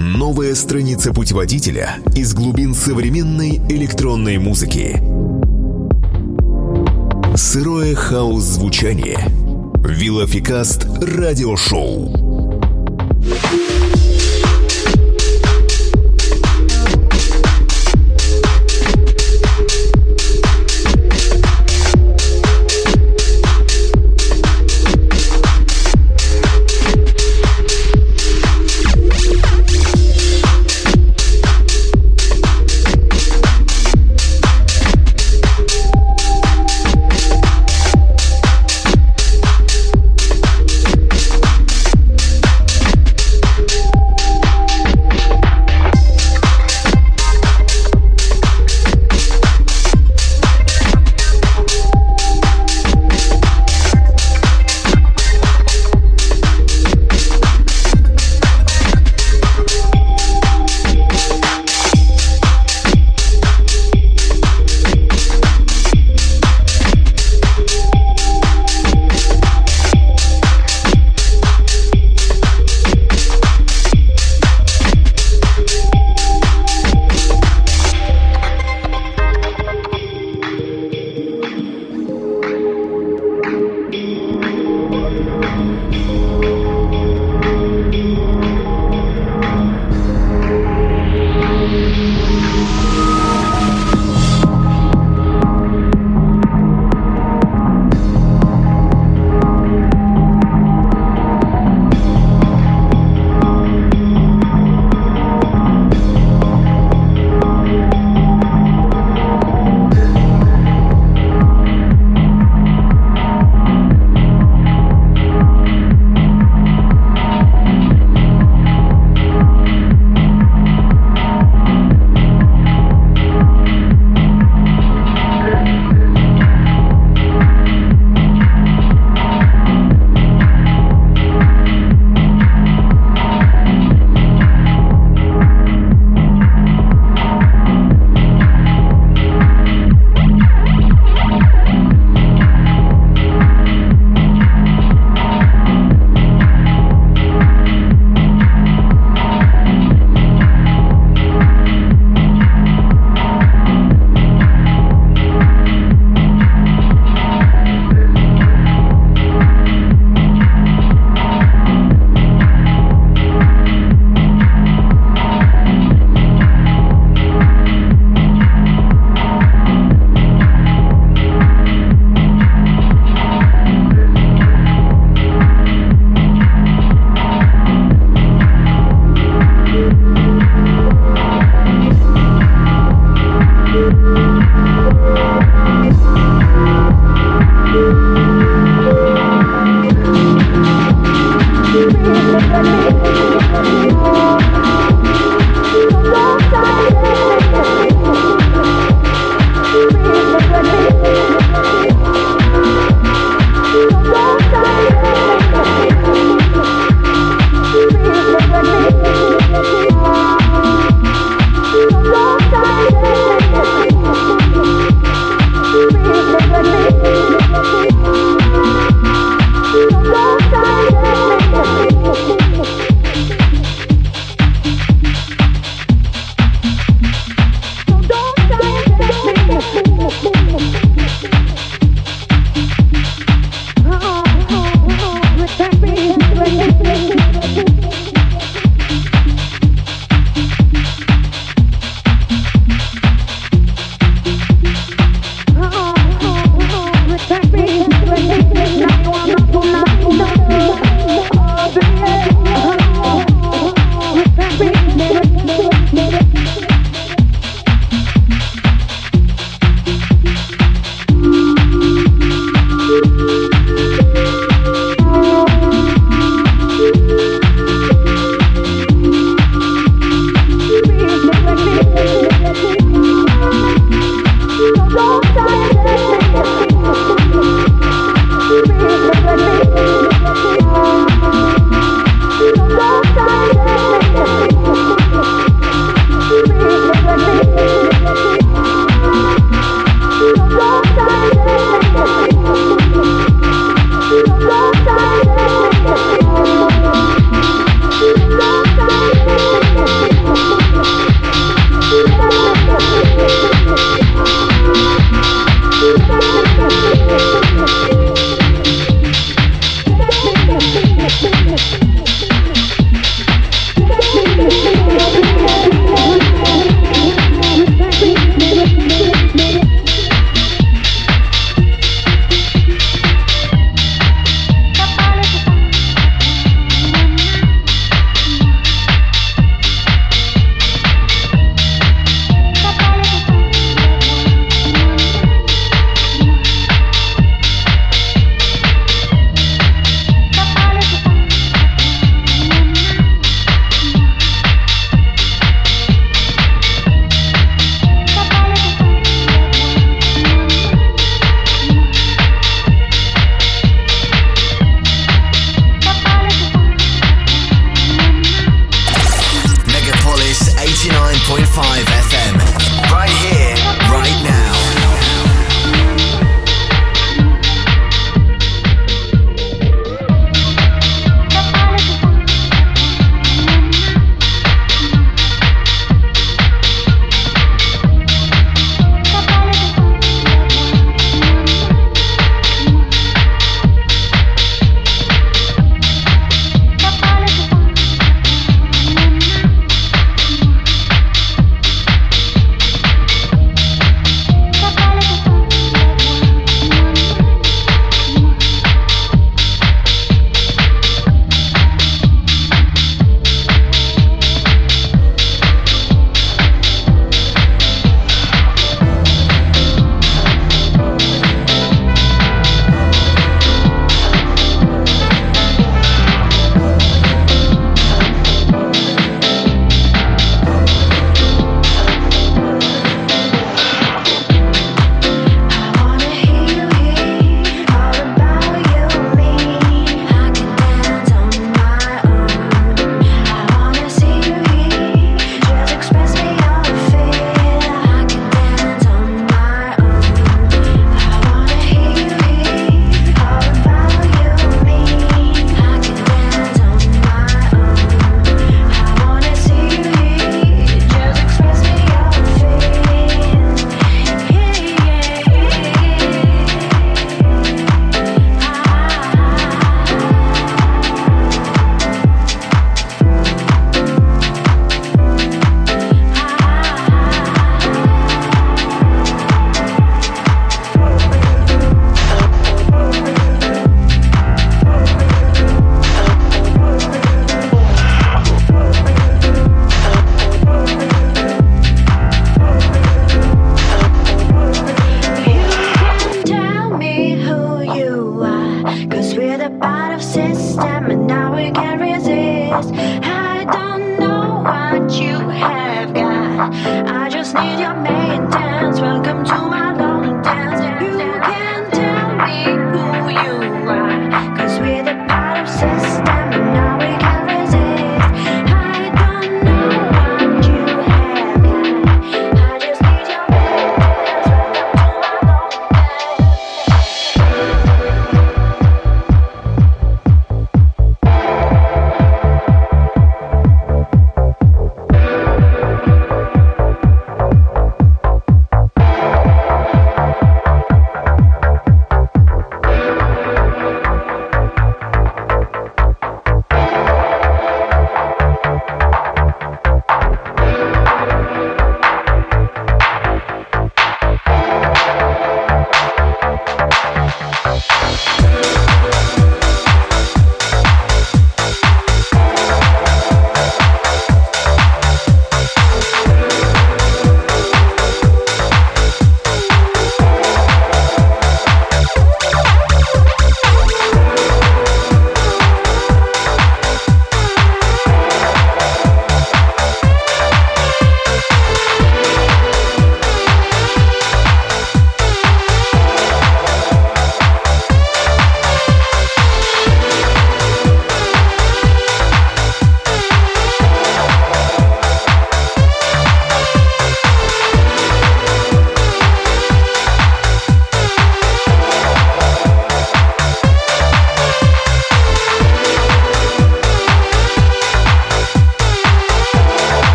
Новая страница путеводителя из глубин современной электронной музыки. Сырое хаос-звучание. Вилофикаст радиошоу.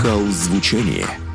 Сырое хаос-звучание –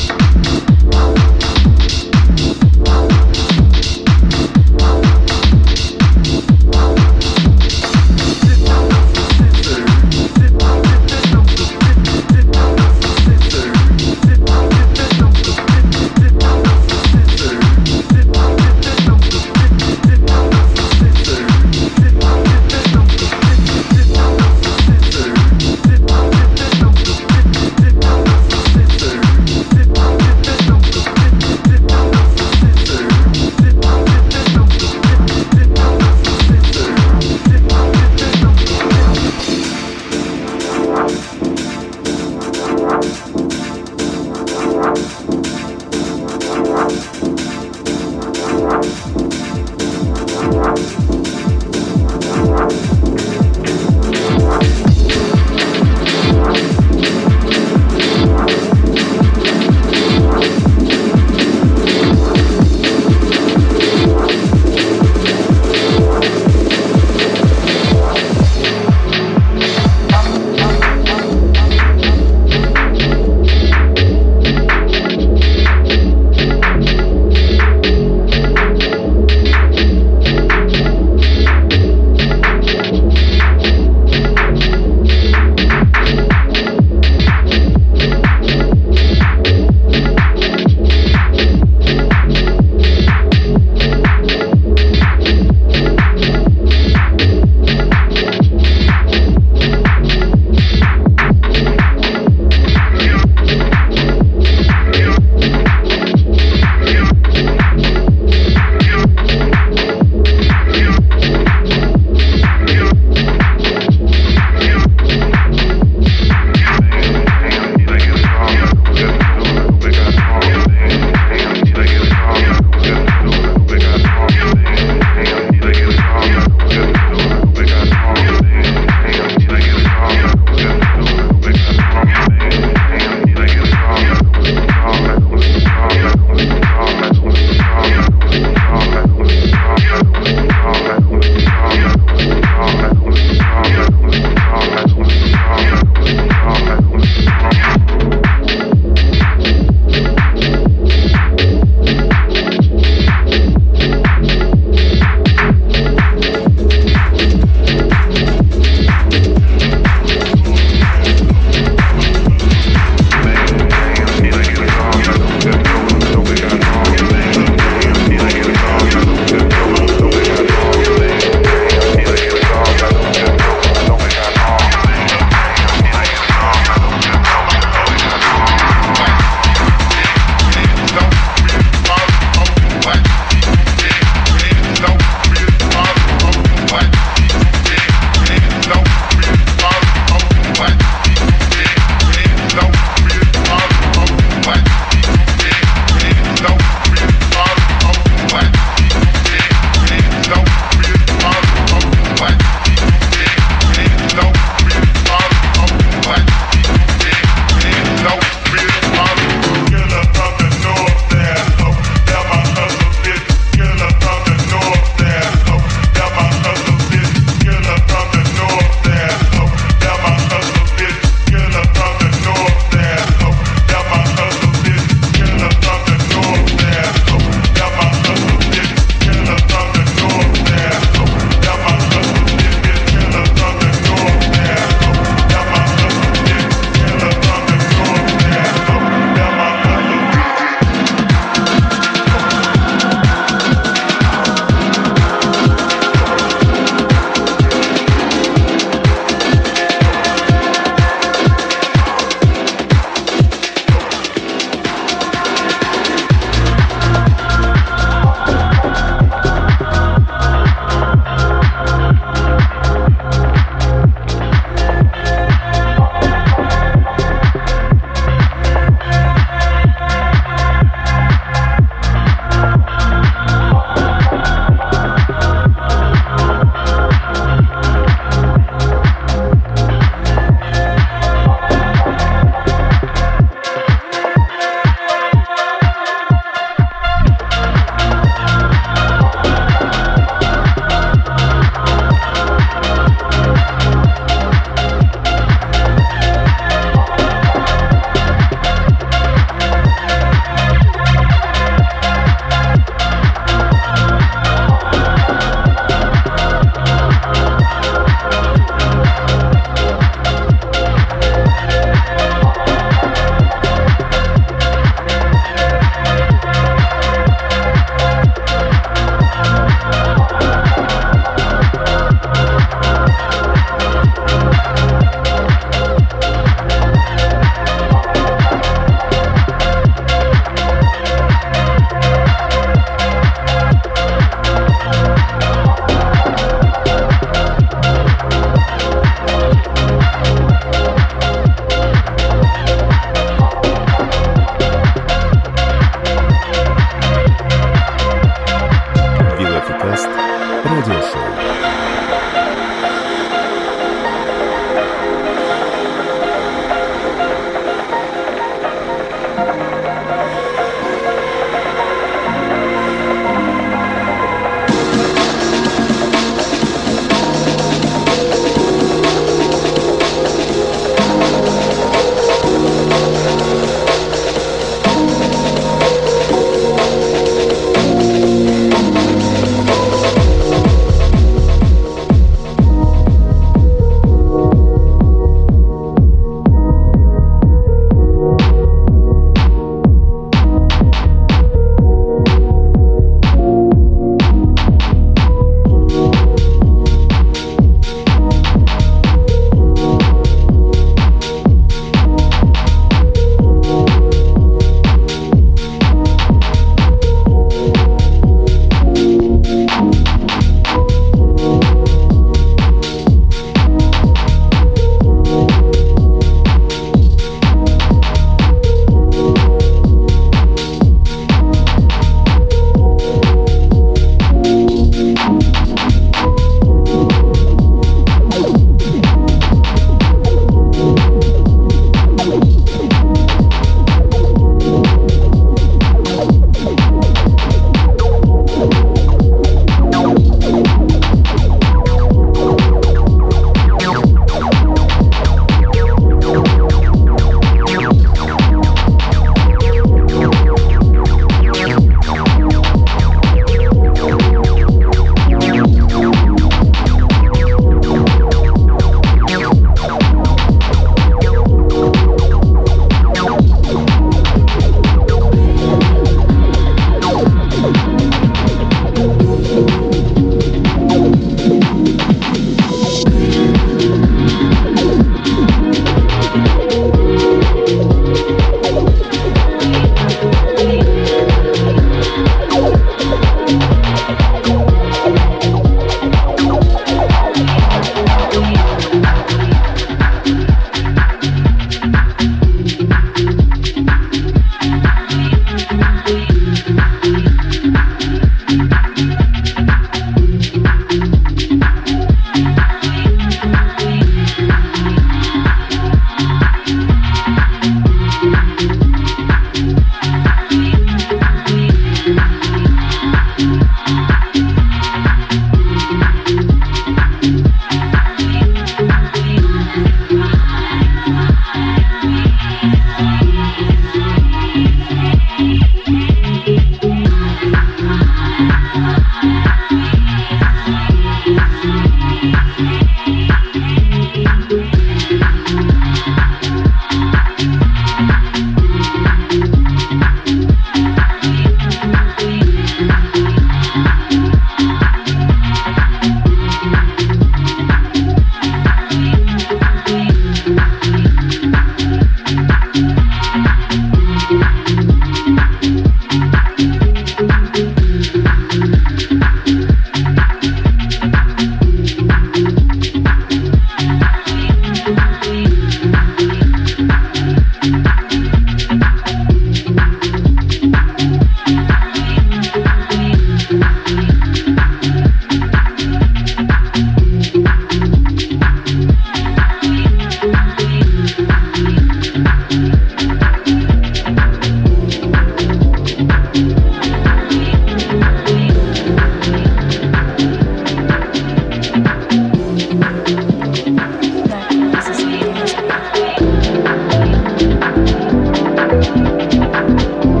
Música